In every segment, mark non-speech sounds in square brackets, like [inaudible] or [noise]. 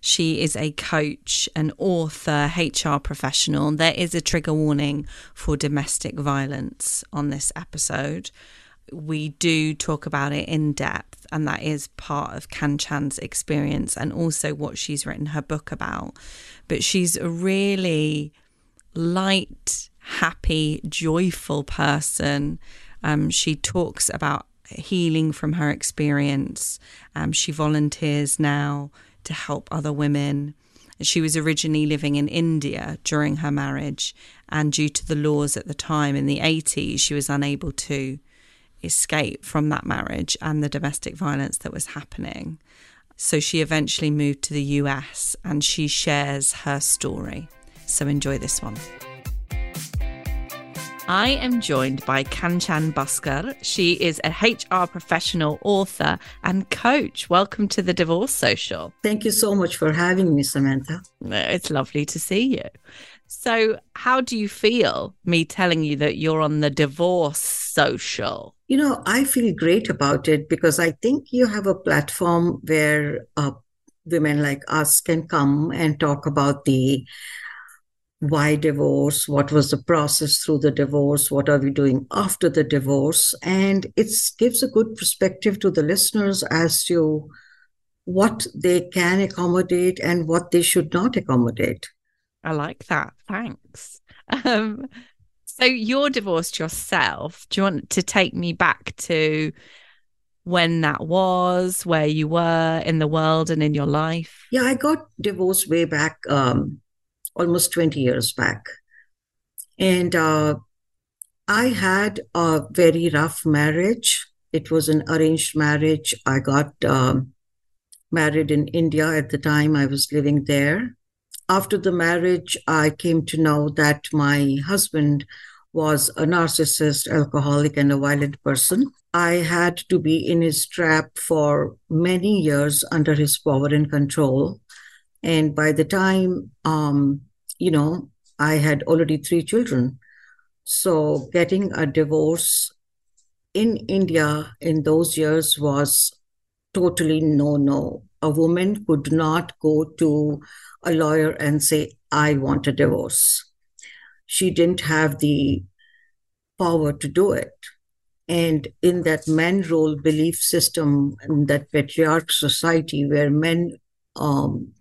She is a coach, an author, HR professional. There is a trigger warning for domestic violence on this episode. We do talk about it in depth, and that is part of Kanchan's experience and also what she's written her book about. But she's a really light, happy, joyful person. Um, she talks about healing from her experience. Um, she volunteers now to help other women. She was originally living in India during her marriage, and due to the laws at the time in the 80s, she was unable to escape from that marriage and the domestic violence that was happening. So she eventually moved to the US and she shares her story. So enjoy this one. I am joined by Kanchan Bhaskar. She is a HR professional, author, and coach. Welcome to the Divorce Social. Thank you so much for having me, Samantha. It's lovely to see you. So, how do you feel me telling you that you're on the Divorce Social? You know, I feel great about it because I think you have a platform where uh, women like us can come and talk about the why divorce? What was the process through the divorce? What are we doing after the divorce? And it gives a good perspective to the listeners as to what they can accommodate and what they should not accommodate. I like that. Thanks. Um, so you're divorced yourself. Do you want to take me back to when that was where you were in the world and in your life? Yeah i got divorced way back um, almost 20 years back. And uh, I had a very rough marriage. It was an arranged marriage. I got um, married in India at the time I was living there. After the marriage, I came to know that my husband was a narcissist, alcoholic, and a violent person. I had to be in his trap for many years under his power and control. And by the time um, you know, I had already three children. So getting a divorce in India in those years was totally no no. A woman could not go to a lawyer and say, I want a divorce. She didn't have the power to do it. And in that men role belief system, in that patriarch society where men um,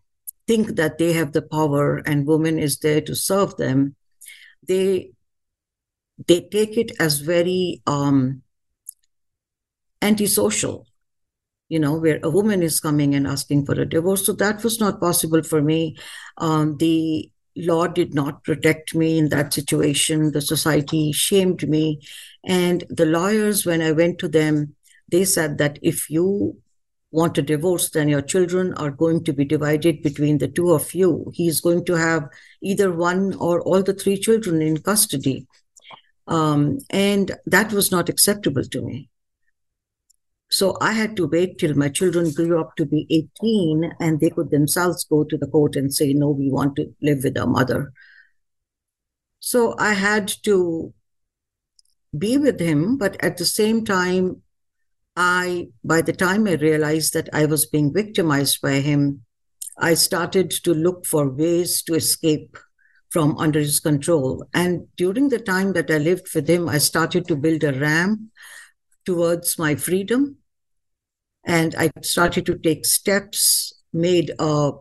think that they have the power and woman is there to serve them, they they take it as very um, antisocial. you know, where a woman is coming and asking for a divorce. So that was not possible for me. Um, the law did not protect me in that situation. The society shamed me. And the lawyers, when I went to them, they said that if you want a divorce, then your children are going to be divided between the two of you. He's going to have either one or all the three children in custody. Um, and that was not acceptable to me. So I had to wait till my children grew up to be 18 and they could themselves go to the court and say, no, we want to live with our mother. So I had to be with him, but at the same time, I, by the time I realized that I was being victimized by him, I started to look for ways to escape from under his control. And during the time that I lived with him, I started to build a ramp towards my freedom. And I started to take steps, made a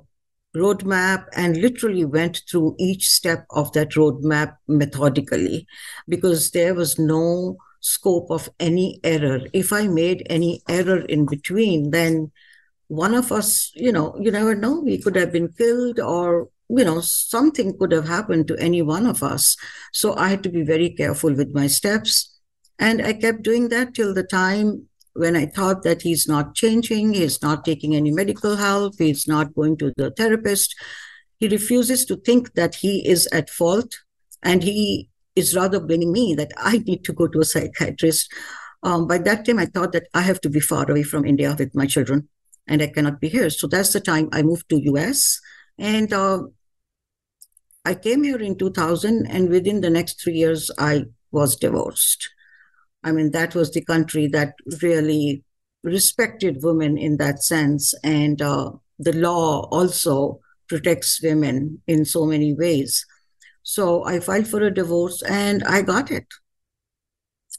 roadmap, and literally went through each step of that roadmap methodically because there was no scope of any error. If I made any error in between, then one of us, you know, you never know, we could have been killed or, you know, something could have happened to any one of us. So I had to be very careful with my steps. And I kept doing that till the time when I thought that he's not changing, he's not taking any medical help, he's not going to the therapist. He refuses to think that he is at fault and he is rather blaming me that I need to go to a psychiatrist. Um, by that time, I thought that I have to be far away from India with my children and I cannot be here. So that's the time I moved to US and uh, I came here in 2000 and within the next three years, I was divorced. I mean, that was the country that really respected women in that sense. And uh, the law also protects women in so many ways. So I filed for a divorce and I got it.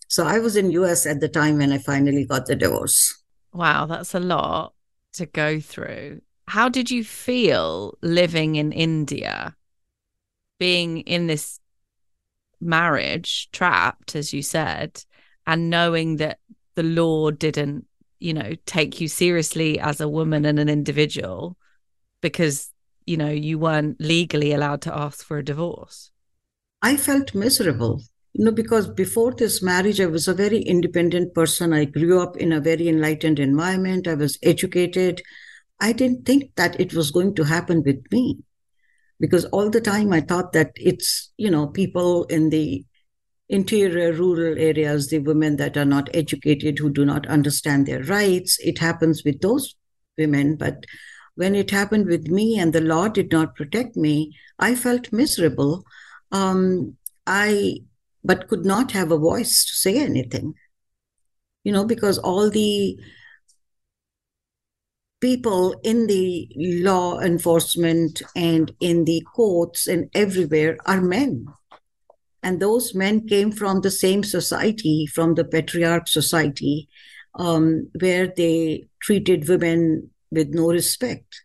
So I was in US at the time when I finally got the divorce. Wow, that's a lot to go through. How did you feel living in India, being in this marriage, trapped, as you said, and knowing that the law didn't, you know, take you seriously as a woman and an individual because, you know, you weren't legally allowed to ask for a divorce? I felt miserable, you know, because before this marriage, I was a very independent person. I grew up in a very enlightened environment. I was educated. I didn't think that it was going to happen with me because all the time I thought that it's, you know, people in the interior rural areas, the women that are not educated, who do not understand their rights. It happens with those women. But when it happened with me and the law did not protect me, I felt miserable. Um, I, but could not have a voice to say anything, you know, because all the people in the law enforcement and in the courts and everywhere are men and those men came from the same society, from the patriarch society, um, where they treated women with no respect.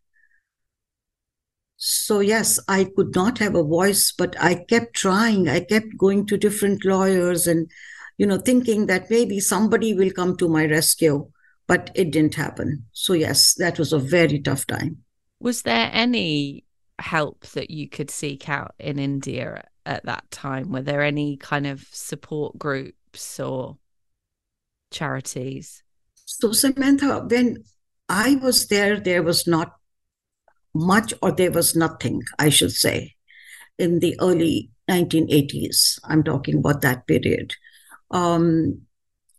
So, yes, I could not have a voice, but I kept trying. I kept going to different lawyers and, you know, thinking that maybe somebody will come to my rescue, but it didn't happen. So, yes, that was a very tough time. Was there any help that you could seek out in India at that time? Were there any kind of support groups or charities? So, Samantha, when I was there, there was not much, or there was nothing, I should say, in the early 1980s. I'm talking about that period. Um,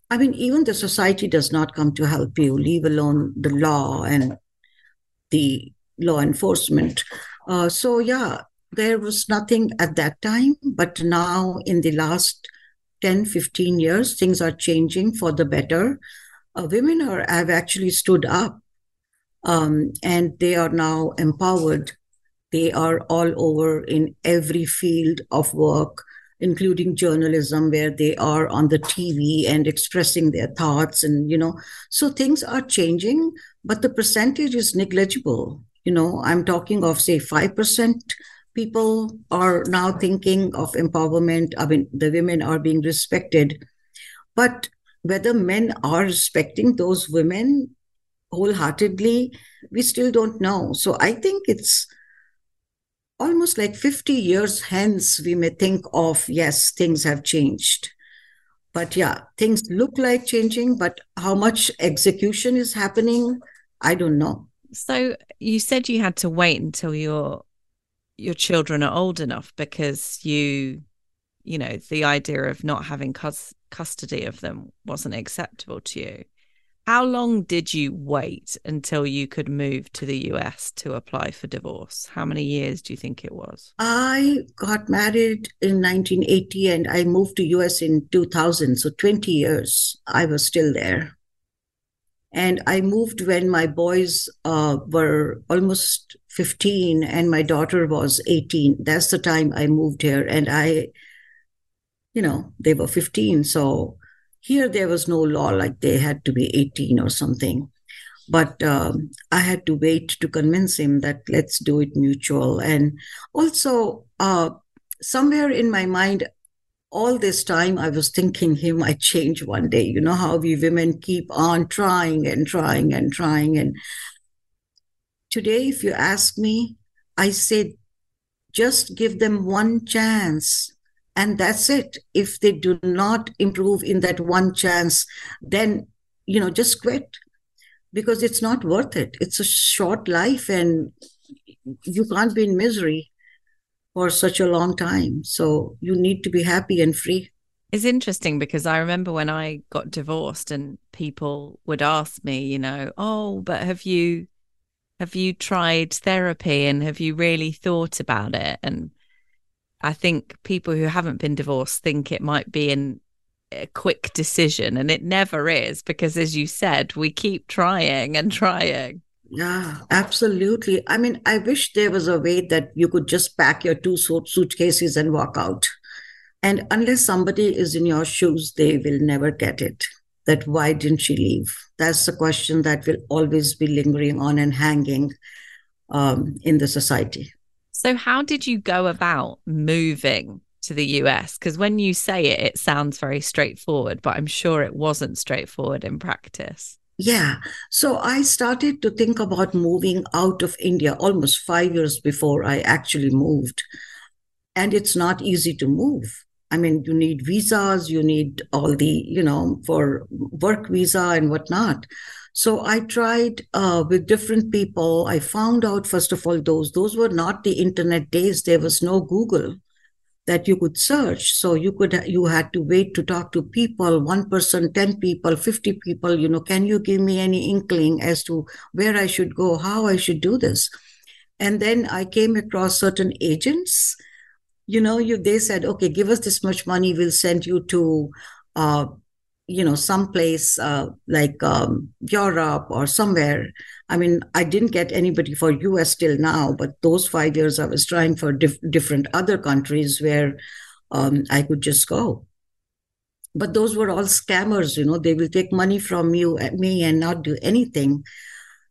I mean, even the society does not come to help you, leave alone the law and the law enforcement. Uh, so, yeah, there was nothing at that time, but now in the last 10, 15 years, things are changing for the better. Uh, women are, have actually stood up um, and they are now empowered. They are all over in every field of work, including journalism, where they are on the TV and expressing their thoughts. And, you know, so things are changing, but the percentage is negligible. You know, I'm talking of, say, 5% people are now thinking of empowerment. I mean, the women are being respected. But whether men are respecting those women, wholeheartedly, we still don't know. So I think it's almost like 50 years hence, we may think of, yes, things have changed. But yeah, things look like changing, but how much execution is happening, I don't know. So you said you had to wait until your your children are old enough because you you know the idea of not having cus- custody of them wasn't acceptable to you. How long did you wait until you could move to the US to apply for divorce? How many years do you think it was? I got married in 1980 and I moved to US in 2000, so 20 years I was still there. And I moved when my boys uh, were almost 15 and my daughter was 18. That's the time I moved here. And I, you know, they were 15. So here there was no law like they had to be 18 or something. But um, I had to wait to convince him that let's do it mutual. And also, uh, somewhere in my mind, all this time I was thinking he might change one day. You know how we women keep on trying and trying and trying. And today, if you ask me, I say just give them one chance. And that's it. If they do not improve in that one chance, then, you know, just quit because it's not worth it. It's a short life and you can't be in misery for such a long time. So you need to be happy and free. It's interesting because I remember when I got divorced and people would ask me, you know, oh, but have you have you tried therapy and have you really thought about it? And I think people who haven't been divorced think it might be a quick decision and it never is because as you said, we keep trying and trying. Yeah, absolutely. I mean, I wish there was a way that you could just pack your two suitcases and walk out. And unless somebody is in your shoes, they will never get it. That why didn't she leave? That's the question that will always be lingering on and hanging um, in the society. So, how did you go about moving to the US? Because when you say it, it sounds very straightforward, but I'm sure it wasn't straightforward in practice. Yeah. So I started to think about moving out of India almost five years before I actually moved. And it's not easy to move. I mean, you need visas, you need all the, you know, for work visa and whatnot. So I tried uh, with different people. I found out, first of all, those those were not the internet days. There was no Google that you could search so you could you had to wait to talk to people one person 10 people 50 people you know can you give me any inkling as to where i should go how i should do this and then i came across certain agents you know you they said okay give us this much money we'll send you to uh, you know someplace uh, like um, europe or somewhere I mean, I didn't get anybody for US till now, but those five years I was trying for dif- different other countries where um, I could just go. But those were all scammers, you know, they will take money from you at me and not do anything.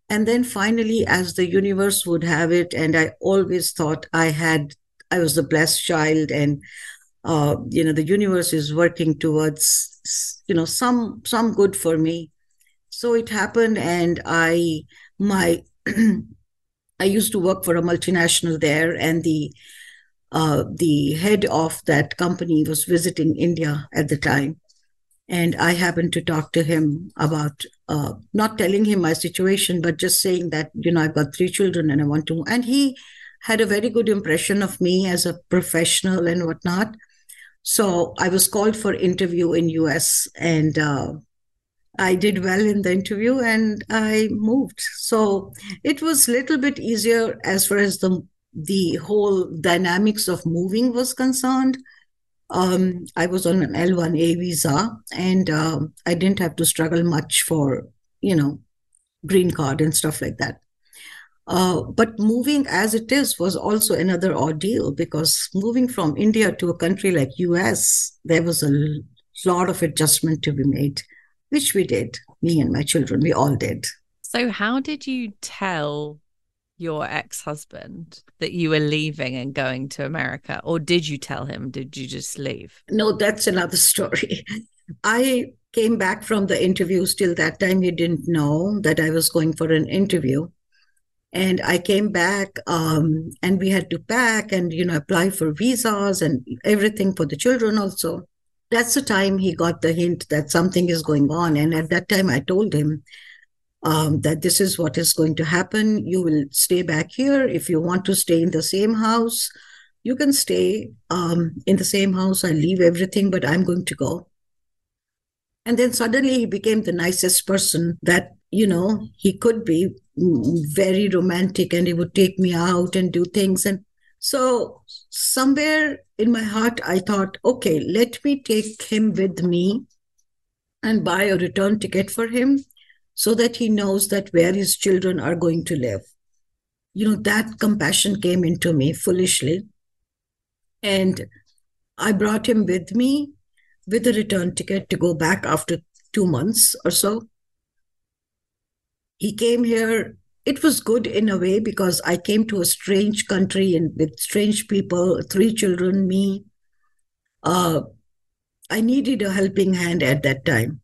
And then finally, as the universe would have it, and I always thought I had, I was the blessed child, and uh, you know, the universe is working towards, you know, some some good for me. So it happened, and I my [clears throat] I used to work for a multinational there, and the uh, the head of that company was visiting India at the time, and I happened to talk to him about uh, not telling him my situation, but just saying that you know I've got three children and I want to, and he had a very good impression of me as a professional and whatnot. So I was called for interview in US, and uh, I did well in the interview and I moved. So it was a little bit easier as far as the the whole dynamics of moving was concerned. Um, I was on an L1A visa and uh, I didn't have to struggle much for, you know, green card and stuff like that. Uh, but moving as it is was also another ordeal because moving from India to a country like US, there was a lot of adjustment to be made which we did, me and my children, we all did. So, how did you tell your ex husband that you were leaving and going to America? Or did you tell him? Did you just leave? No, that's another [laughs] story. I came back from the interviews. Till that time, he didn't know that I was going for an interview. And I came back um, and we had to pack and, you know, apply for visas and everything for the children also. That's the time he got the hint that something is going on. And at that time, I told him um, that this is what is going to happen. You will stay back here. If you want to stay in the same house, you can stay um, in the same house. I leave everything, but I'm going to go. And then suddenly he became the nicest person that, you know, he could be very romantic and he would take me out and do things. And so somewhere in my heart, I thought, okay, let me take him with me and buy a return ticket for him so that he knows that where his children are going to live. You know, that compassion came into me foolishly. And I brought him with me with a return ticket to go back after two months or so. He came here. It was good in a way because I came to a strange country and with strange people, three children, me. Uh, I needed a helping hand at that time.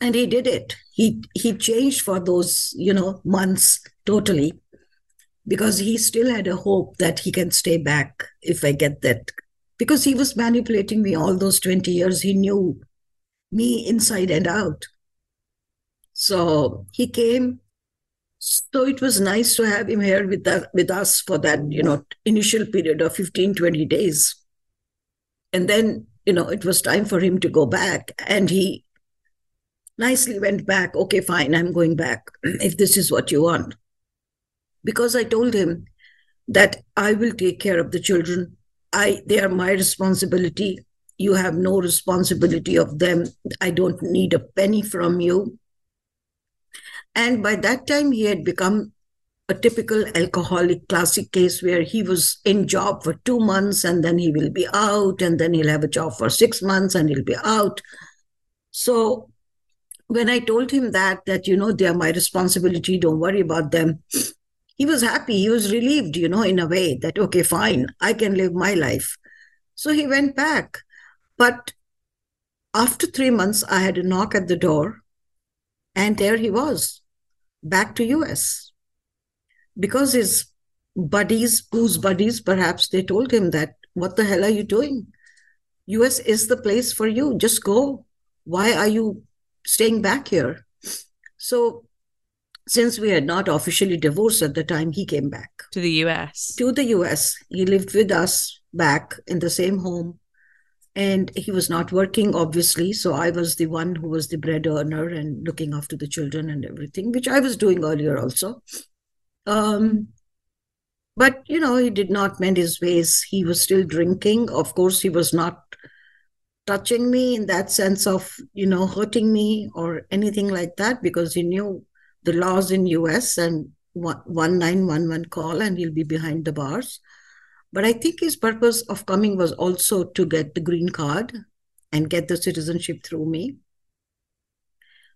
And he did it. He he changed for those, you know, months totally because he still had a hope that he can stay back if I get that because he was manipulating me all those 20 years. He knew me inside and out. So he came. So it was nice to have him here with, that, with us for that, you know, initial period of 15, 20 days. And then, you know, it was time for him to go back. And he nicely went back. Okay, fine, I'm going back [clears throat] if this is what you want. Because I told him that I will take care of the children I they are my responsibility. You have no responsibility of them. I don't need a penny from you. And by that time, he had become a typical alcoholic classic case where he was in job for two months and then he will be out and then he'll have a job for six months and he'll be out. So when I told him that, that, you know, they are my responsibility, don't worry about them, he was happy. He was relieved, you know, in a way that, okay, fine, I can live my life. So he went back. But after three months, I had a knock at the door, and there he was, back to US. Because his buddies, whose buddies perhaps, they told him that, what the hell are you doing? US is the place for you. Just go. Why are you staying back here? So since we had not officially divorced at the time he came back to the US. To the US. He lived with us back in the same home. And he was not working, obviously. So I was the one who was the bread earner and looking after the children and everything, which I was doing earlier also. Um, but, you know, he did not mend his ways. He was still drinking. Of course, he was not touching me in that sense of, you know, hurting me or anything like that because he knew the laws in US and 1911 call and he'll be behind the bars. But I think his purpose of coming was also to get the green card and get the citizenship through me.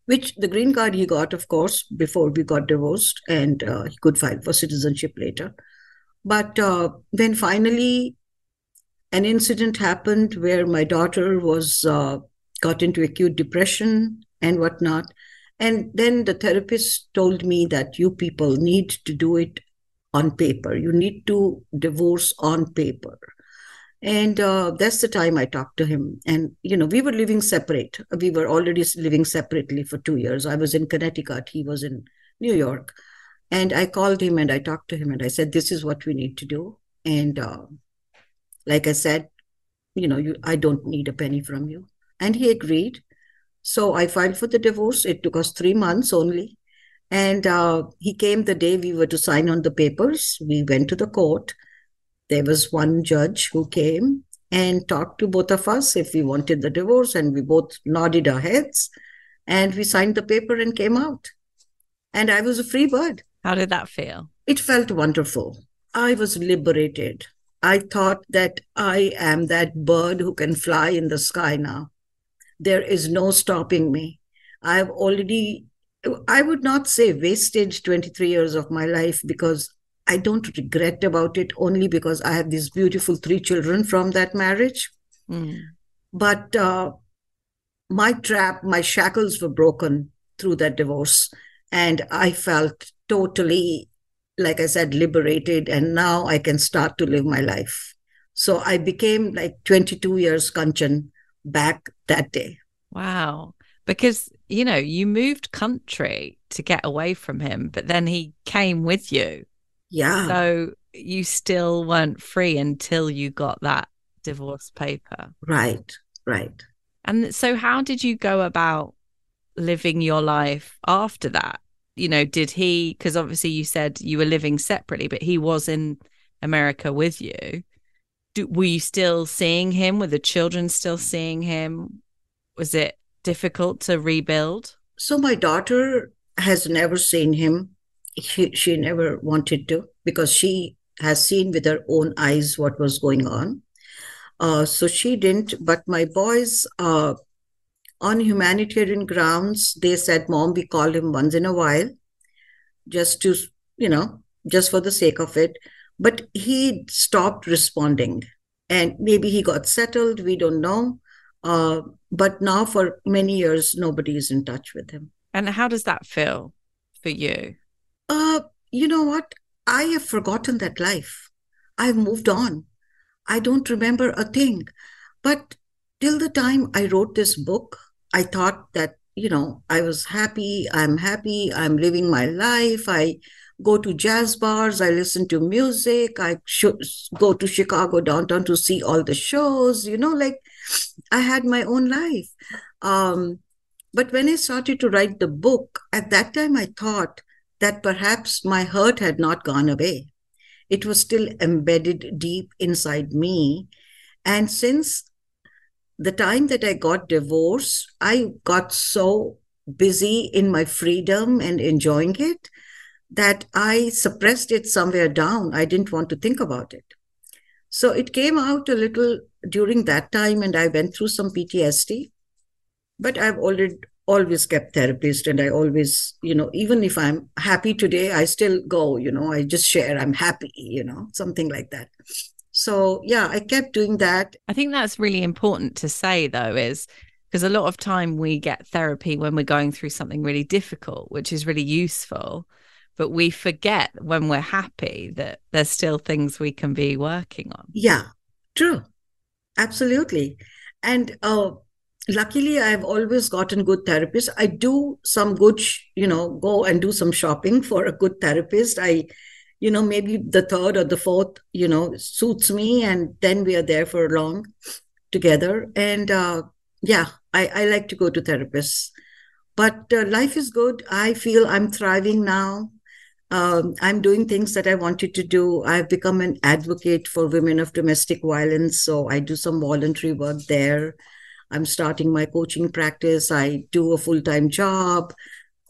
Which the green card he got, of course, before we got divorced, and uh, he could file for citizenship later. But uh, when finally an incident happened where my daughter was uh, got into acute depression and whatnot, and then the therapist told me that you people need to do it on paper. You need to divorce on paper. And uh, that's the time I talked to him. And, you know, we were living separate. We were already living separately for two years. I was in Connecticut, he was in New York. And I called him and I talked to him and I said, This is what we need to do. And uh, like I said, you know, you, I don't need a penny from you. And he agreed. So I filed for the divorce. It took us three months only. And uh, he came the day we were to sign on the papers. We went to the court. There was one judge who came and talked to both of us if we wanted the divorce, and we both nodded our heads. And we signed the paper and came out. And I was a free bird. How did that feel? It felt wonderful. I was liberated. I thought that I am that bird who can fly in the sky now there is no stopping me. I've already, I would not say wasted 23 years of my life because I don't regret about it only because I have these beautiful three children from that marriage. Mm. But uh, my trap, my shackles were broken through that divorce. And I felt totally, like I said, liberated. And now I can start to live my life. So I became like 22 years Kanchan back that day. Wow. Because, you know, you moved country to get away from him, but then he came with you. Yeah. So you still weren't free until you got that divorce paper. Right, right. And so, how did you go about living your life after that? You know, did he, because obviously you said you were living separately, but he was in America with you. Do, were you still seeing him? Were the children still seeing him? Was it difficult to rebuild? So, my daughter has never seen him. She, she never wanted to because she has seen with her own eyes what was going on. Uh, so she didn't. But my boys, uh, on humanitarian grounds, they said, Mom, we call him once in a while, just to, you know, just for the sake of it. But he stopped responding. And maybe he got settled, we don't know. Uh, but now, for many years, nobody is in touch with him. And how does that feel for you? Uh, you know what? I have forgotten that life. I've moved on. I don't remember a thing. But till the time I wrote this book, I thought that, you know, I was happy. I'm happy. I'm living my life. I go to jazz bars. I listen to music. I should go to Chicago downtown to see all the shows. You know, like I had my own life. Um, but when I started to write the book, at that time I thought that perhaps my hurt had not gone away. It was still embedded deep inside me. And since the time that I got divorced, I got so busy in my freedom and enjoying it that I suppressed it somewhere down. I didn't want to think about it. So it came out a little during that time, and I went through some PTSD. But I've already always kept therapist and i always you know even if i'm happy today i still go you know i just share i'm happy you know something like that so yeah i kept doing that i think that's really important to say though is because a lot of time we get therapy when we're going through something really difficult which is really useful but we forget when we're happy that there's still things we can be working on. Yeah true. Absolutely. And uh luckily i've always gotten good therapists. I do some good you know go and do some shopping for a good therapist. I you know maybe the third or the fourth you know suits me and then we are there for long together. And uh, yeah I, I like to go to therapists. But uh, life is good. I feel i'm thriving now um, i'm doing things that i wanted to do i've become an advocate for women of domestic violence so i do some voluntary work there I'm starting my coaching practice. I do a full time job.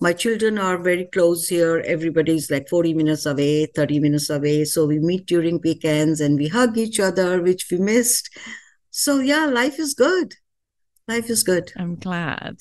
My children are very close here. Everybody's like 40 minutes away, 30 minutes away. So we meet during weekends and we hug each other, which we missed. So, yeah, life is good. Life is good. I'm glad.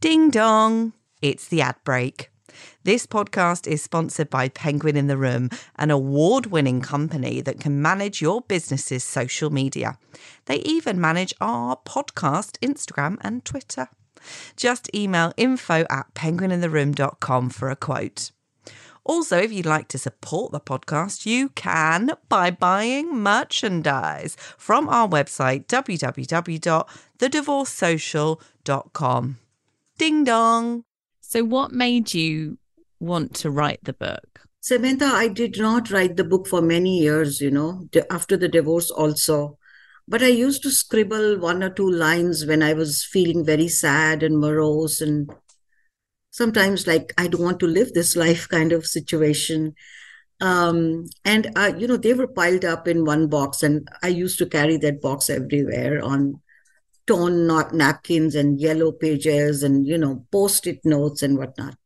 Ding dong, it's the ad break. This podcast is sponsored by Penguin in the Room, an award winning company that can manage your business's social media. They even manage our podcast, Instagram, and Twitter. Just email info at penguinintheroom.com for a quote. Also, if you'd like to support the podcast, you can by buying merchandise from our website, www.thedivorcesocial.com. Ding dong. So, what made you want to write the book? Samantha, I did not write the book for many years, you know, after the divorce also. But I used to scribble one or two lines when I was feeling very sad and morose and sometimes like I don't want to live this life [laughs] kind of situation. Um, and uh, you know they were piled up in one box, and I used to carry that box everywhere on torn napkins and yellow pages, and you know post-it notes and whatnot.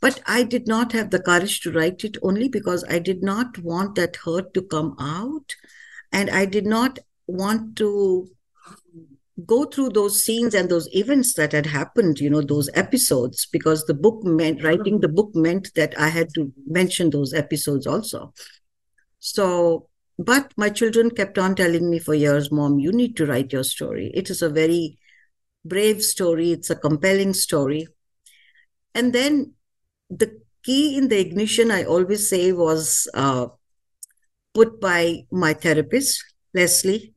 But I did not have the courage to write it only because I did not want that hurt to come out, and I did not want to go through those scenes and those events that had happened you know those episodes because the book meant writing the book meant that i had to mention those episodes also so but my children kept on telling me for years mom you need to write your story it is a very brave story it's a compelling story and then the key in the ignition i always say was uh, put by my therapist leslie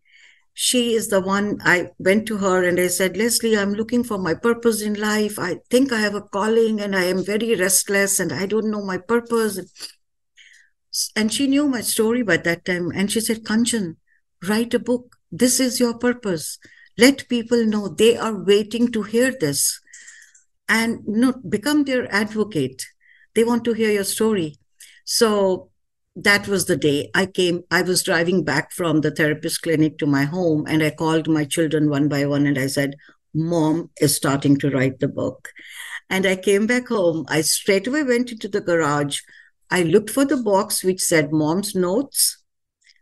she is the one I went to her and I said, Leslie, I'm looking for my purpose in life. I think I have a calling and I am very restless and I don't know my purpose. And she knew my story by that time. And she said, Kanchan, write a book. This is your purpose. Let people know they are waiting to hear this and know, become their advocate. They want to hear your story. So that was the day I came. I was driving back from the therapist clinic to my home, and I called my children one by one and I said, Mom is starting to write the book. And I came back home. I straight away went into the garage. I looked for the box which said Mom's Notes.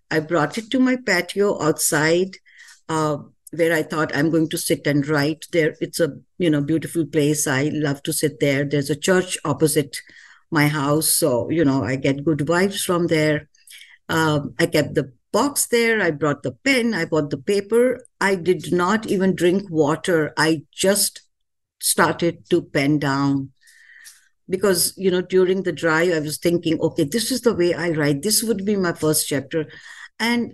I brought it to my patio outside. Uh, where I thought I'm going to sit and write there. It's a you know beautiful place. I love to sit there. There's a church opposite my house. So, you know, I get good vibes from there. Um, I kept the box there. I brought the pen. I bought the paper. I did not even drink water. I just started to pen down because you know during the drive i was thinking okay this is the way i write this would be my first chapter and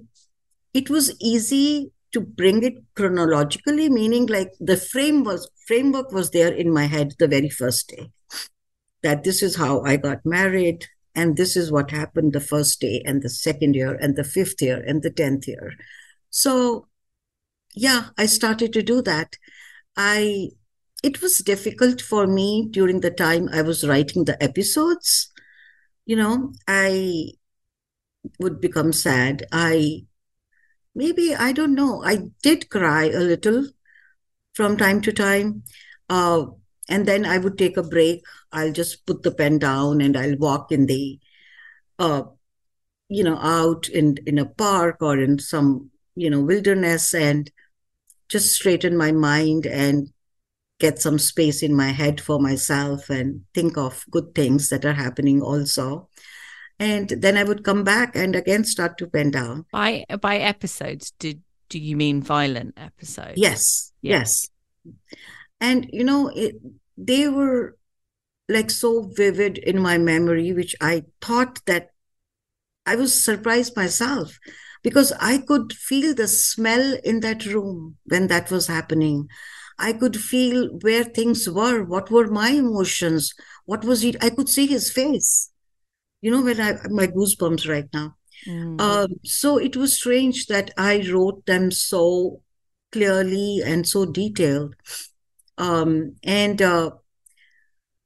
it was easy to bring it chronologically meaning like the frame was framework was there in my head the very first day that this is how I got married, and this is what happened the first day, and the second year, and the fifth year, and the tenth year. So, yeah, I started to do that. I it was difficult for me during the time I was writing the episodes. You know, I would become sad. I maybe I don't know. I did cry a little from time to time. Uh, and then I would take a break. I'll just put the pen down and I'll walk in the, uh, you know, out in in a park or in some you know wilderness and just straighten my mind and get some space in my head for myself and think of good things that are happening also. And then i would come back and again start to pen down. By by episodes did do you mean violent episodes? Yes yeah. yes. And you know it, they were like so vivid in my memory which i thought that i was surprised myself because i could feel the smell in that room when that was happening i could feel where things were what were my emotions what was he i could see his face you know when i my goosebumps right now mm. um, so it was strange that i wrote them so clearly and so detailed um, and uh,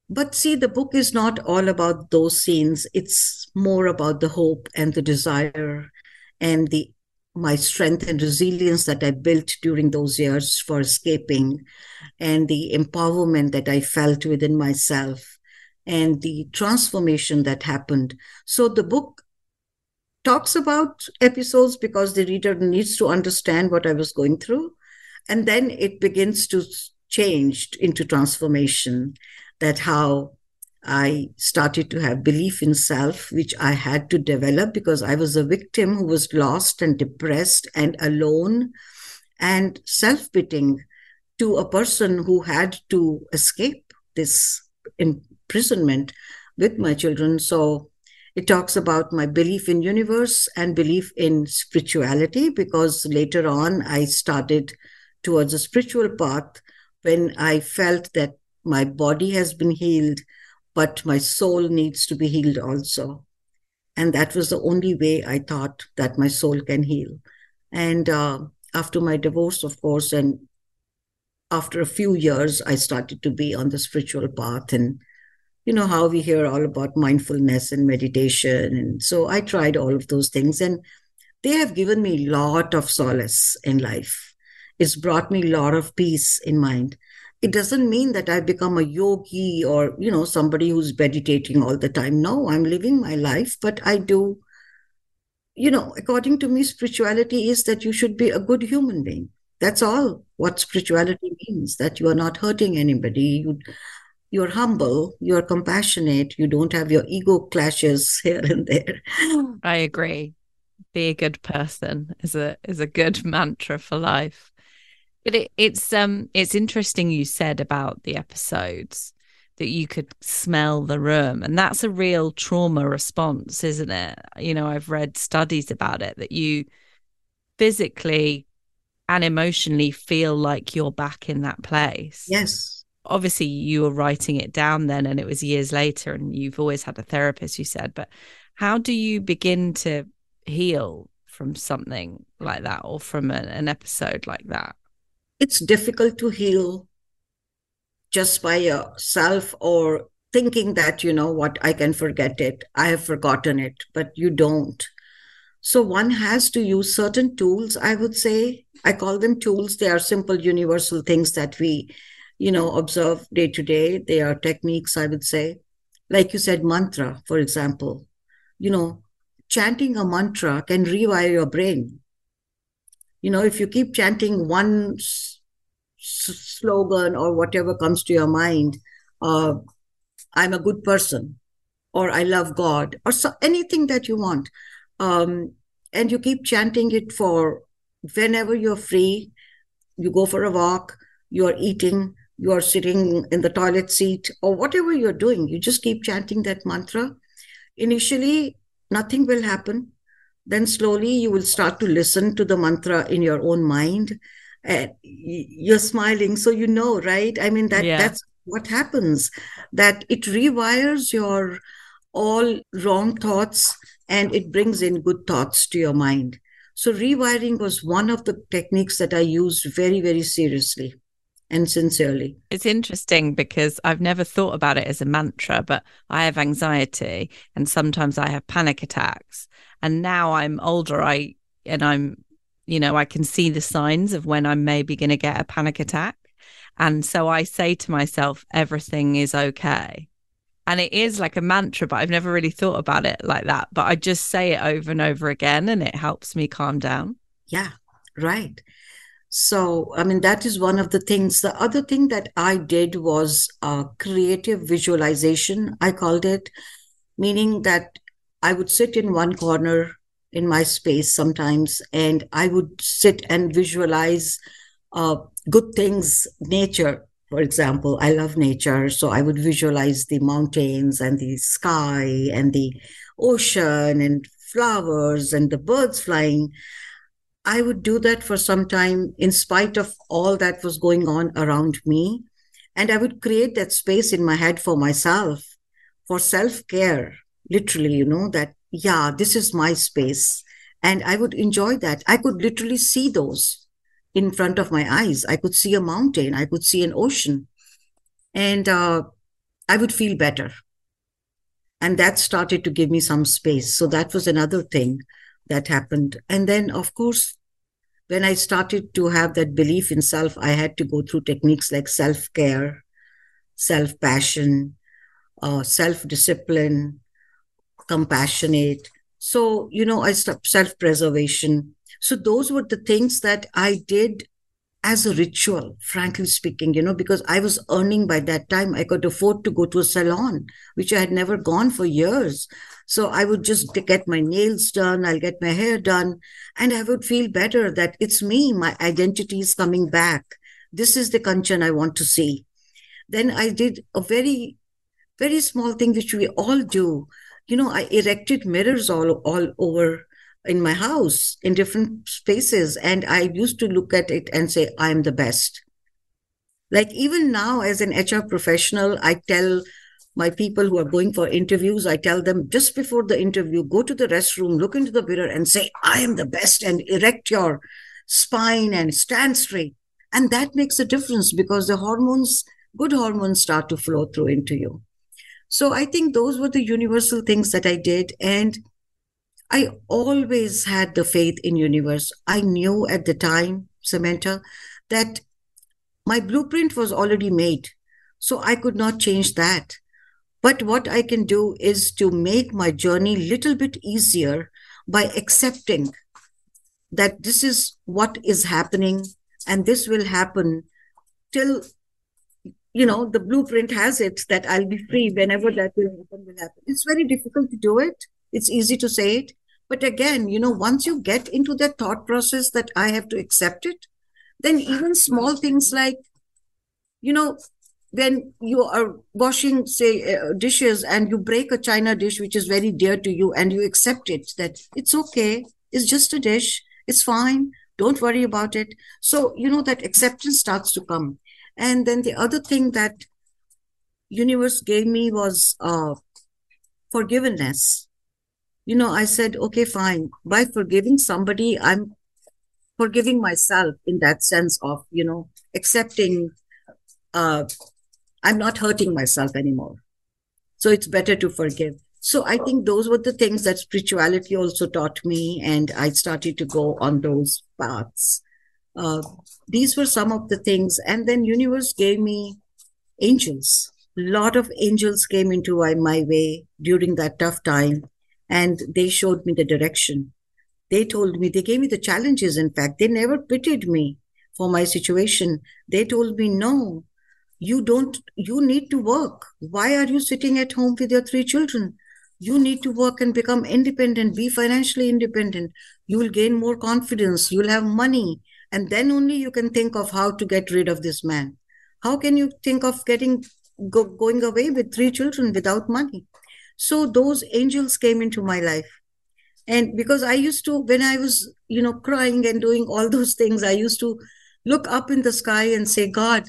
but see, the book is not all about those scenes. It's more about the hope and the desire and the my strength and resilience that I built during those years for escaping, and the empowerment that I felt within myself, and the transformation that happened. So the book talks about episodes because the reader needs to understand what I was going through. And then it begins to change into transformation that how I started to have belief in self, which I had to develop because I was a victim who was lost and depressed and alone and self pitying to a person who had to escape this imprisonment with my children. So it talks about my belief in universe and belief in spirituality because later on I started towards a spiritual path when I felt that my body has been healed, but my soul needs to be healed also. And that was the only way I thought that my soul can heal. And uh, after my divorce, of course, and after a few years, I started to be on the spiritual path. And you know how we hear all about mindfulness and meditation. And so I tried all of those things. And they have given me a lot of solace in life. It's brought me a lot of peace in mind. It doesn't mean that I've become a yogi or, you know, somebody who's meditating all the time. No, I'm living my life, but I do you know, according to me, spirituality is that you should be a good human being. That's all what spirituality means, that you are not hurting anybody. You, you're humble, you're compassionate, you don't have your ego clashes [laughs] here and there. I agree. Be a good person is a is a good mantra for life. But it, it's um it's interesting you said about the episodes that you could smell the room. And that's a real trauma response, isn't it? You know, I've read studies about it that you physically and emotionally feel like you're back in that place. Yes. Obviously, you were writing it down then, and it was years later, and you've always had a therapist, you said. But how do you begin to heal from something like that or from an episode like that? It's difficult to heal just by yourself or thinking that, you know what, I can forget it. I have forgotten it, but you don't. So one has to use certain tools, I would say. I call them tools. They are simple, universal things that we, you know, observe day to day. They are techniques, I would say. Like you said, mantra, for example. You know, chanting a mantra can rewire your brain. You know, if you keep chanting one slogan or whatever comes to your mind uh, i'm a good person or i love god or so, anything that you want um, and you keep chanting it for whenever you're free you go for a walk you're eating you're sitting in the toilet seat or whatever you're doing you just keep chanting that mantra. Initially nothing will happen then slowly you will start to listen to the mantra in your own mind eh, and you're smiling so you know right i mean that yeah. that's what happens that it rewires your all wrong thoughts and it brings in good thoughts to your mind so rewiring was one of the techniques that i used very very seriously and sincerely. It's interesting because I've never thought about it as a mantra, but I have anxiety and sometimes I have panic attacks. And now I'm older, I and I'm you know, I can see the signs of when I'm maybe going to get a panic attack. And so I say to myself, everything is okay. And it is like a mantra, but I've never really thought about it like that. But I just say it over and over again and it helps me calm down. Yeah, right. So, I mean, that is one of the things. The other thing that I did was a creative visualization, I called it, meaning that I would sit in one corner in my space sometimes, and I would sit and visualize uh, good things, nature, for example. I love nature, so I would visualize the mountains and the sky and the ocean and flowers and the birds flying. I would do that for some time in spite of all that was going on around me. And I would create that space in my head for myself, for self care, literally, you know, that yeah, this is my space. And I would enjoy that. I could literally see those in front of my eyes. I could see a mountain, I could see an ocean, and uh, I would feel better. And that started to give me some space. So that was another thing that happened. And then, of course, when I started to have that belief in self, I had to go through techniques like self care, self passion, uh, self discipline, compassionate. So, you know, I stopped self preservation. So, those were the things that I did as a ritual, frankly speaking, you know, because I was earning by that time. I could afford to go to a salon, which I had never gone for years. So I would just get my nails done, I'll get my hair done, and I would feel better that it's me, my identity is coming back. This is the Kanchan I want to see. Then I did a very, very small thing which we all do. You know, I erected mirrors all all over in my house in different spaces. And I used to look at it and say, I'm the best. Like even now, as an HR professional, I tell my people who are going for interviews, I tell them just before the interview, go to the restroom, look into the mirror, and say, I am the best, and erect your spine and stand straight. And that makes a difference because the hormones, good hormones, start to flow through into you. So I think those were the universal things that I did. And I always had the faith in universe. I knew at the time, Samantha, that my blueprint was already made. So I could not change that. But what I can do is to make my journey little bit easier by accepting that this is what is happening and this will happen till you know the blueprint has it that i'll be free whenever that will happen will happen it's very difficult to do it it's easy to say it. But again, you know, once you get into that thought process that I have to accept it, then even small things like, you know, when you are washing, say, uh, dishes and you break a china dish, which is very dear to you, and you accept it that it's okay, it's just a dish, it's fine, don't worry about it. So, you know, that acceptance starts to come. And then the other thing that universe gave me was uh, forgiveness you know, I said, okay, fine. By forgiving somebody, I'm forgiving myself in that sense of, you know, accepting, uh, I'm not hurting myself anymore. So it's better to forgive. So I think those were the things that spirituality also taught me, and I started to go on those paths. Uh, these were some of the things, and then universe gave me angels. A lot of angels came into my way during that tough time and they showed me the direction. They told me, they gave me the challenges, in fact. They never pitied me for my situation. They told me, no, you don't, you need to work. Why are you sitting at home with your three children? You need to work and become independent, be financially independent. You will gain more confidence, you'll have money, and then only you can think of how to get rid of this man. How can you think of getting go, going away with three children without money? So those angels came into my life. And because I used to, when I was, you know, crying and doing all those things, I used to look up in the sky and say, God,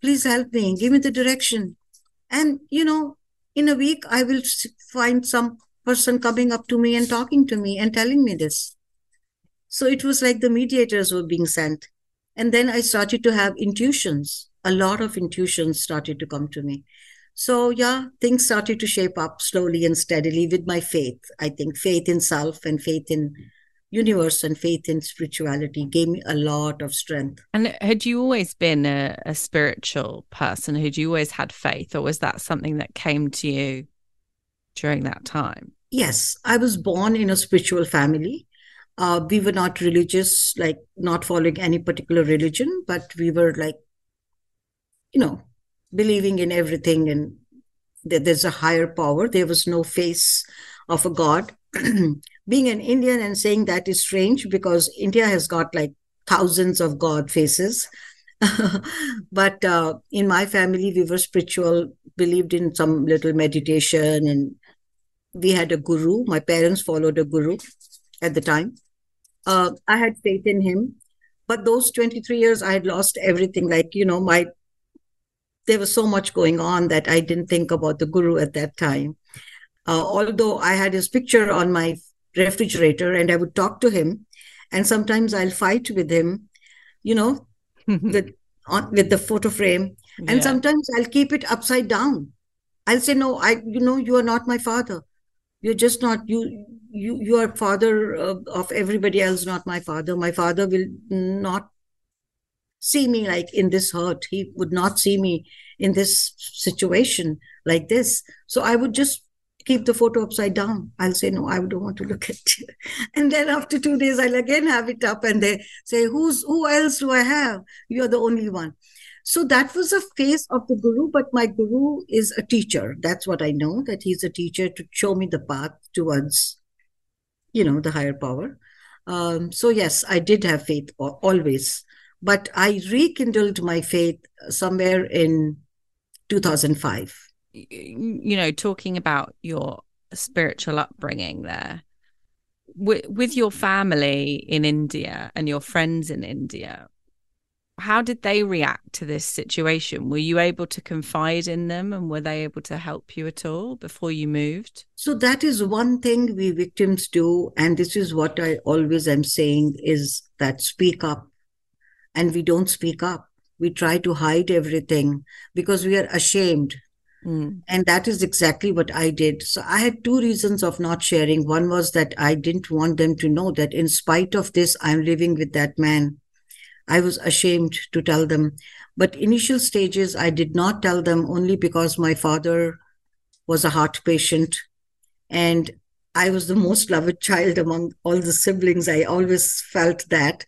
please help me, give me the direction. And, you know, in a week, I will find some person coming up to me and talking to me and telling me this. So it was like the mediators were being sent. And then I started to have intuitions. A lot of intuitions started to come to me. So, yeah, things started to shape up slowly and steadily with my faith. I think faith in self and faith in universe and faith in spirituality gave me a lot of strength. And had you always been a, a spiritual person? Had you always had faith, or was that something that came to you during that time? Yes, I was born in a spiritual family. Uh, we were not religious, like not following any particular religion, but we were like, you know, believing in everything and that there's a higher power. There was no face of a god. [clears throat] Being an Indian and saying that is strange because India has got like thousands of god faces. [laughs] but uh, in my family, we were spiritual, believed in some little meditation, and we had a guru. My parents followed a guru at the time. Uh, I had faith in him. But those 23 years, I had lost everything. Like, you know, my there was so much going on that I didn't think about the guru at that time. Uh, although I had his picture on my refrigerator and I would talk to him, and sometimes I'll fight with him, you know, [laughs] with on, with the photo frame, and yeah. sometimes I'll keep it upside down. I'll say, "No, I, you know, you are not my father. You're just not you. You you are father of, of everybody else, not my father. My father will not see me like in this hurt. He would not see me in this situation like this. So I would just keep the photo upside down. I'll say, no, I don't want to look [laughs] at it. And then after two days, I'll again have it up and they say, who's, who else do I have? You're the only one. So that was a phase of the guru, but my guru is a teacher. That's what I know, that he's a teacher to show me the path towards, you know, the higher power. Um, so yes, I did have faith always, but I rekindled my faith somewhere in 2005 you know, talking about your spiritual upbringing there, with, with your family in India and your friends in India, how did they react to this situation? Were you able to confide in them and were they able to help you at all before you moved? So that is one thing we victims do. And this is what I always am saying is that speak up. And we don't speak up. We try to hide everything because we are ashamed Mm. And that is exactly what I did. So I had two reasons of not sharing. One was that I didn't want them to know that in spite of this, I'm living with that man. I was ashamed to tell them. But initial stages, I did not tell them only because my father was a heart patient and I was the most loved child among all the siblings. I always felt that.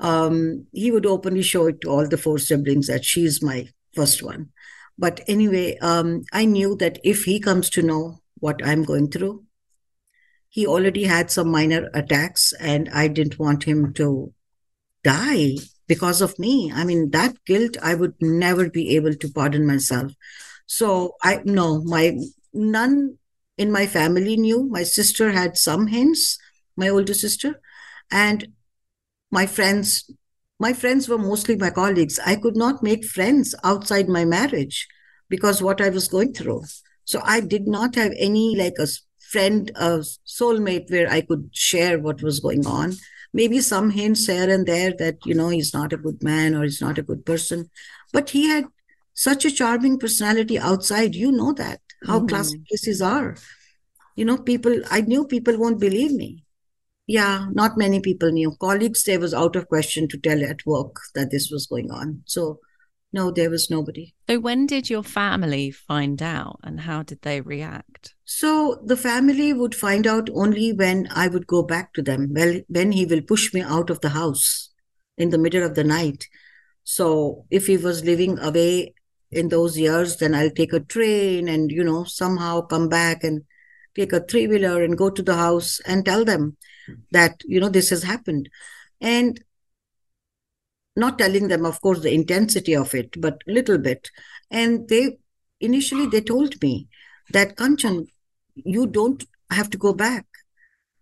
Um, he would openly show it to all the four siblings that she's my first one. But anyway, um, I knew that if he comes to know what I'm going through, he already had some minor attacks, and I didn't want him to die because of me. I mean, that guilt, I would never be able to pardon myself. So I no, my none in my family knew. My sister had some hints, my older sister, and my friends my friends were mostly my colleagues. I could not make friends outside my marriage because what I was going through. So I did not have any like a friend, a soulmate where I could share what was going on. Maybe some hints here and there that, you know, he's not a good man or he's not a good person. But he had such a charming personality outside. You know that, how mm-hmm. classic cases are. You know, people, I knew people won't believe me yeah, not many people knew. Colleagues, there was out of question to tell at work that this was going on. So, no, there was nobody. So, when did your family find out and how did they react? So, the family would find out only when I would go back to them. Well, when he will push me out of the house in the middle of the night. So, if he was living away in those years, then I'll take a train and, you know, somehow come back and take a three wheeler and go to the house and tell them that you know this has happened and not telling them of course the intensity of it but little bit. And they initially they told me that kanchan you don't have to go back.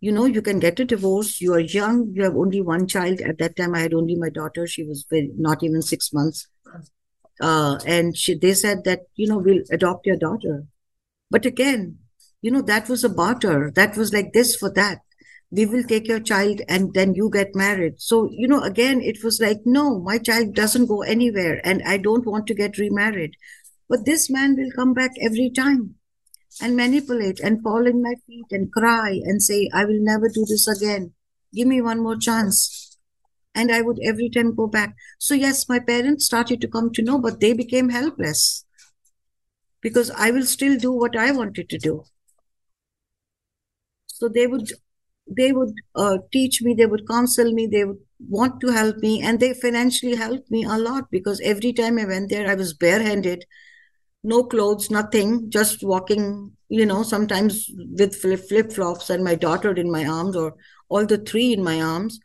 You know you can get a divorce. You are young. You have only one child. At that time i had only my daughter. She was very, not even six months. Uh, and she, they said that you know we'll adopt your daughter. But again you know that was a barter. That was like this for that we will take your child and then you get married. So you know again it was like no my child doesn't go anywhere and i don't want to get remarried. But this man will come back every time and manipulate and fall in my feet and cry and say i will never do this again. Give me one more chance. And i would every time go back. So yes my parents started to come to know but they became helpless because i will still do what i wanted to do. So they would they would uh, teach me, they would counsel me, they would want to help me, and they financially helped me a lot because every time I went there, I was barehanded, no clothes, nothing, just walking, you know, sometimes with flip flops and my daughter in my arms or all the three in my arms.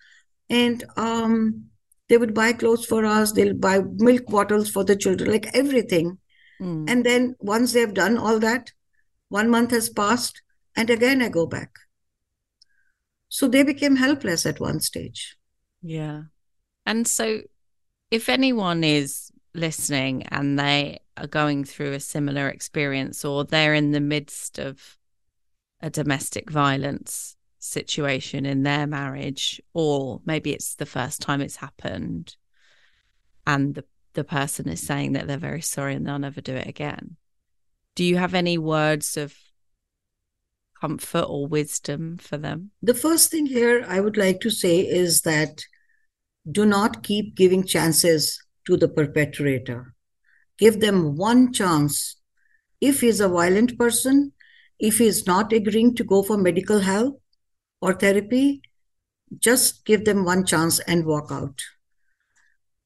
And um, they would buy clothes for us, they'll buy milk bottles for the children, like everything. Mm. And then once they've done all that, one month has passed, and again I go back so they became helpless at one stage. Yeah. And so if anyone is listening and they are going through a similar experience or they're in the midst of a domestic violence situation in their marriage or maybe it's the first time it's happened and the the person is saying that they're very sorry and they'll never do it again do you have any words of comfort or wisdom for them? The first thing here I would like to say is that do not keep giving chances to the perpetrator. Give them one chance. If he's a violent person, if he's not agreeing to go for medical help or therapy, just give them one chance and walk out.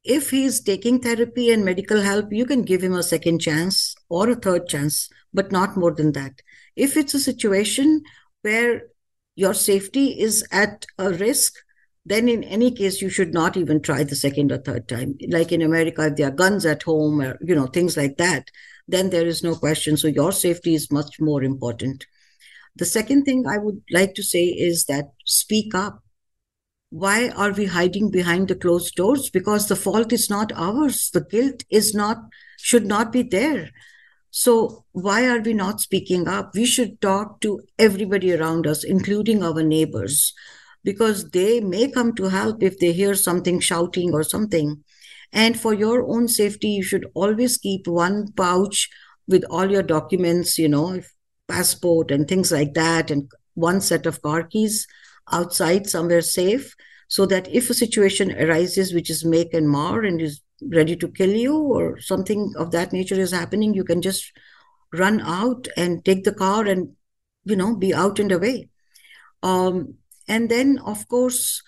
If he's taking therapy and medical help, you can give him a second chance or a third chance, but not more than that. If it's a situation where your safety is at a risk, then in any case you should not even try the second or third time. Like in america if there are guns at home or you know things like that then there is no question. So your safety is much more important. The second thing i would like to say is that speak up. Why are we hiding behind the closed doors? Because the fault is not ours. The guilt is not should not be there so why are we not speaking up? We should talk to everybody around us including our neighbors because they may come to help if they hear something shouting or something. And for your own safety you should always keep one pouch with all your documents you know passport and things like that and one set of car keys outside somewhere safe so that if a situation arises which is make and mar and is ready to kill you or something of that nature is happening you can just run out and take the car and you know be out and away. Um, and then of course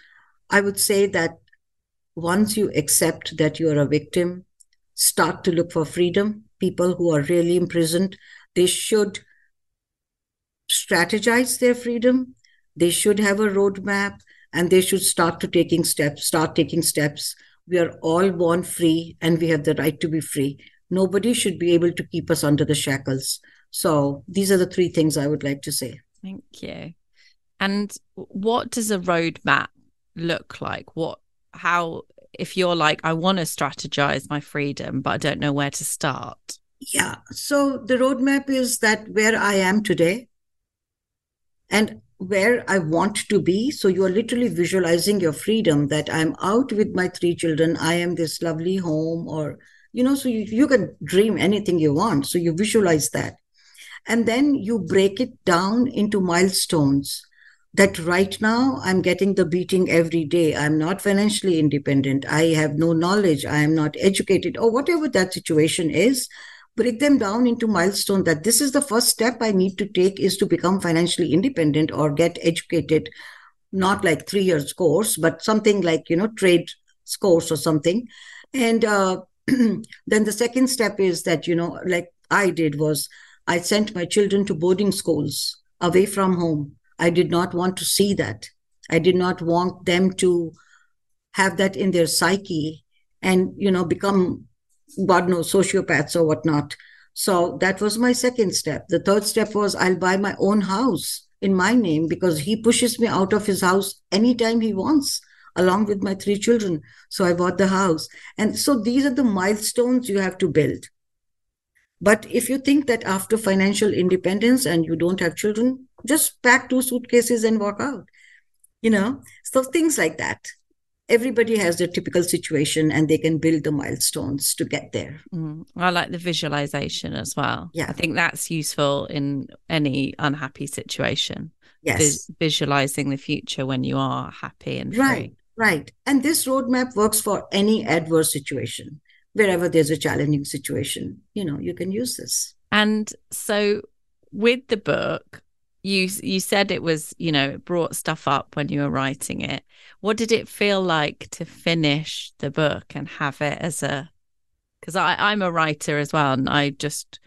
i would say that once you accept that you are a victim start to look for freedom. People who are really imprisoned they should strategize their freedom. They should have a roadmap and they should start to taking steps start taking steps we are all born free and we have the right to be free. Nobody should be able to keep us under the shackles. So these are the three things i would like to say. Thank you. And what does a roadmap look like? What how if you're like i want to strategize my freedom but i don't know where to start. Yeah. So the roadmap is that where i am today. And where I want to be. So you are literally visualizing your freedom that I'm out with my three children. I am this lovely home, or, you know, so you, you can dream anything you want. So you visualize that. And then you break it down into milestones that right now I'm getting the beating every day. I'm not financially independent. I have no knowledge. I am not educated, or whatever that situation is break them down into milestone that this is the first step i need to take is to become financially independent or get educated not like three years course but something like you know trade course or something. And uh, [clears throat] then the second step is that you know like i did was i sent my children to boarding schools away from home. I did not want to see that. I did not want them to have that in their psyche and you know become God knows, sociopaths or whatnot. So that was my second step. The third step was I'll buy my own house in my name because he pushes me out of his house anytime he wants, along with my three children. So I bought the house. And so these are the milestones you have to build. But if you think that after financial independence and you don't have children, just pack two suitcases and walk out. You know, so things like that everybody has their typical situation and they can build the milestones to get there. Mm. I like the visualization as well. Yeah. I think that's useful in any unhappy situation. Yes. Vis- visualizing the future when you are happy and free. Right, right. And this roadmap works for any adverse situation. Wherever there's a challenging situation, you know, you can use this. And so with the book, you you said it was you know it brought stuff up when you were writing it. What did it feel like to finish the book and have it as a because i i'm a writer as well and i just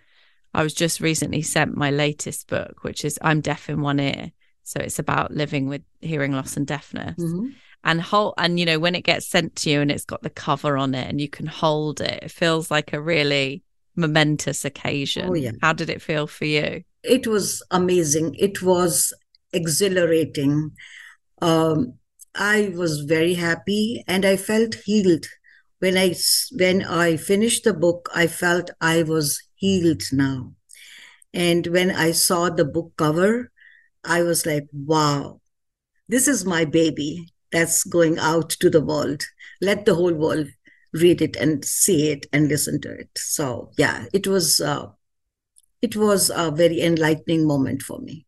i was just recently sent my latest book which is i'm deaf in one ear. So it's about living with hearing loss and deafness. Mm-hmm. and hold and you know when it gets sent to you and it's got the cover on it and you can hold it it feels like a really momentous occasion oh, yeah. how did it feel for you it was amazing. It was exhilarating. Um, I was very happy and I felt healed. When I when I finished the book, I felt I was healed now. And when I saw the book cover, I was like, wow, this is my baby that's going out to the world. Let the whole world read it and see it and listen to it. So yeah, it was uh, it was a very enlightening moment for me.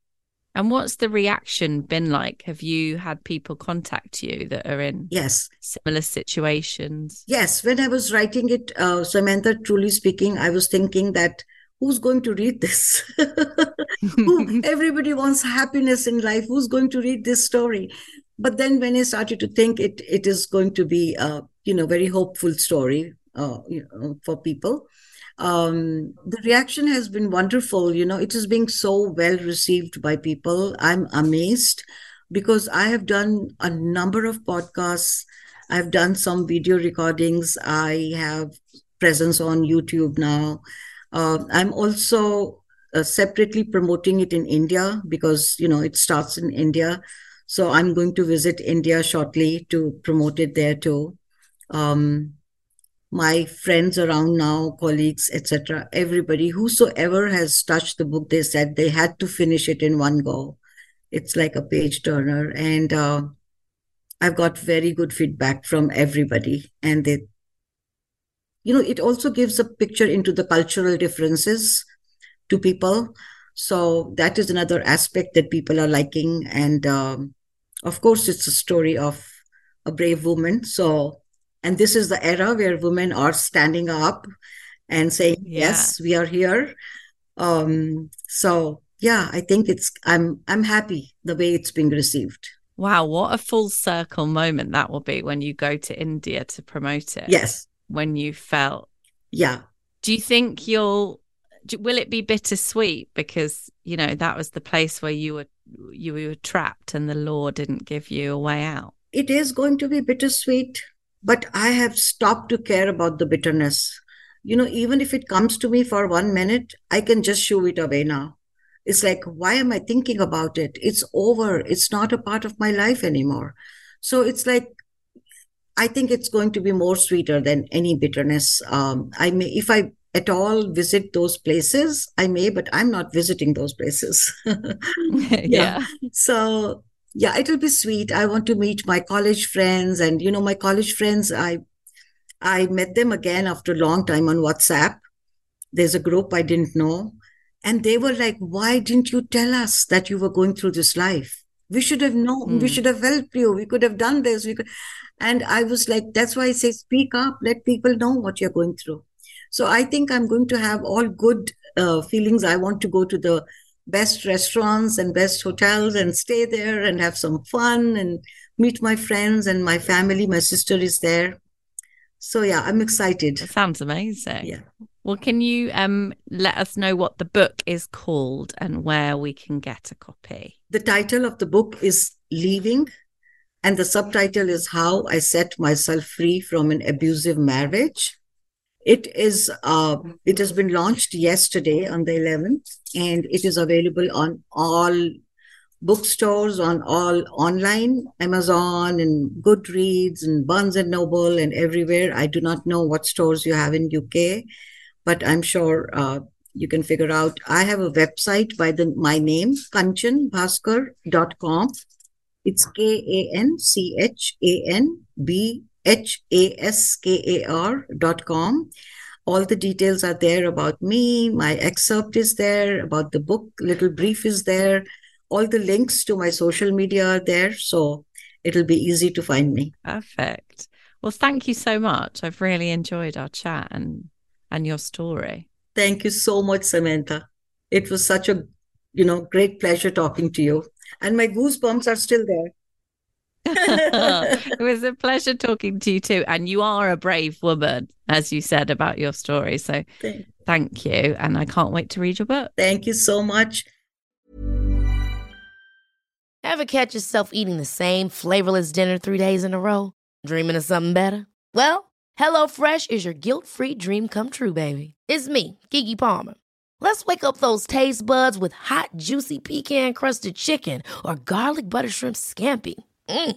And what's the reaction been like? Have you had people contact you that are in yes similar situations? Yes, when I was writing it, uh, Samantha, truly speaking, I was thinking that who's going to read this? [laughs] Who, [laughs] everybody wants happiness in life. Who's going to read this story? But then when I started to think it, it is going to be a, you know, very hopeful story uh, you know, for people. Um, the reaction has been wonderful. You know, it is being so well received by people. I'm amazed because I have done a number of podcasts. I've done some video recordings. I have presence on YouTube now. Uh, I'm also uh, separately promoting it in India because you know it starts in India. So I'm going to visit India shortly to promote it there too. Um, my friends around now, colleagues, etc., everybody, whosoever has touched the book, they said they had to finish it in one go. It's like a page turner, and uh, I've got very good feedback from everybody, and they you know it also gives a picture into the cultural differences to people so that is another aspect that people are liking and um, of course it's a story of a brave woman. So and this is the era where women are standing up and saying yeah. yes we are here. Um, so yeah i think it's i'm i'm happy the way it's being received. Wow what a full circle moment that will be when you go to india to promote it. Yes. When you felt yeah. Do you think you'll will it be bittersweet? Because you know that was the place where you were you were trapped and the law didn't give you a way out. It is going to be bittersweet but i have stopped to care about the bitterness. You know even if it comes to me for one minute i can just shoo it away now. It's like why am i thinking about it? It's over. It's not a part of my life anymore. So it's like I think it's going to be more sweeter than any bitterness. Um, I may, if I at all visit those places, I may, but I'm not visiting those places. [laughs] [laughs] yeah. yeah. So yeah, it'll be sweet. I want to meet my college friends, and you know, my college friends. I I met them again after a long time on WhatsApp. There's a group I didn't know, and they were like, "Why didn't you tell us that you were going through this life? We should have known. Mm. We hmm. should have helped you. We could have done this. We could." And I was like, that's why I say, speak up, let people know what you're going through. So I think I'm going to have all good uh, feelings. I want to go to the best restaurants and best hotels and stay there and have some fun and meet my friends and my family. My sister is there. So yeah, I'm excited. That sounds amazing. Yeah. Well, can you um let us know what the book is called and where we can get a copy? The title of the book is Leaving and the subtitle is How I Set Myself Free from an Abusive Marriage. It is uh, it has been launched yesterday on the 11th, and it is available on all bookstores, on all online, Amazon and Goodreads and Barnes and Noble and everywhere. I do not know what stores you have in UK, but I'm sure uh, you can figure out. I have a website by the my name, kanchanbhaskar.com it's K A N C H A N B H A S K A R dot com. All the details are there about me. My excerpt is there about the book. Little brief is there. All the links to my social media are there. So it'll be easy to find me. Perfect. Well, thank you so much. I've really enjoyed our chat and and your story. Thank you so much, Samantha. It was such a you know great pleasure talking to you and my goosebumps are still there. [laughs] it was a pleasure talking to you too. And you are a brave woman, as you said about your story. So thank, thank you. And I can't wait to read your book. Thank you so much. Ever catch yourself eating the same flavorless dinner three days in a row? Dreaming of something better? Well, HelloFresh is your guilt free dream come true, baby. It's me, Keke Palmer. Let's wake up those taste buds with hot, juicy pecan crusted chicken or garlic butter shrimp scampi. Mm.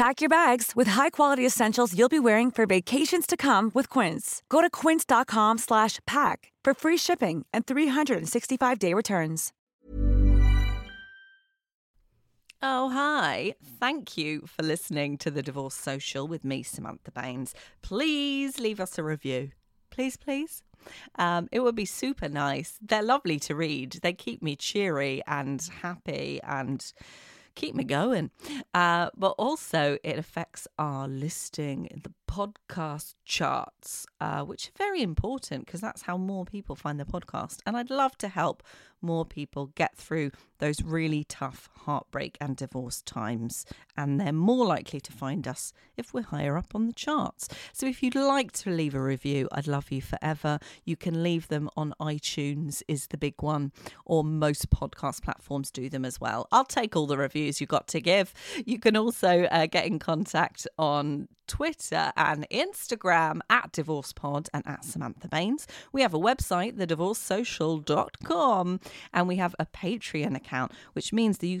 Pack your bags with high-quality essentials you'll be wearing for vacations to come with Quince. Go to quince.com slash pack for free shipping and 365-day returns. Oh, hi. Thank you for listening to The Divorce Social with me, Samantha Baines. Please leave us a review. Please, please. Um, it would be super nice. They're lovely to read. They keep me cheery and happy and keep me going. Uh, but also, it affects our listing in the podcast charts, uh, which are very important because that's how more people find the podcast. And I'd love to help more people get through those really tough heartbreak and divorce times. And they're more likely to find us if we're higher up on the charts. So if you'd like to leave a review, I'd love you forever. You can leave them on iTunes, is the big one, or most podcast platforms do them as well. I'll take all the reviews you've got to give. You can also uh, get in contact on Twitter and Instagram at DivorcePod and at Samantha Baines. We have a website, thedivorcesocial.com, and we have a Patreon account, which means that you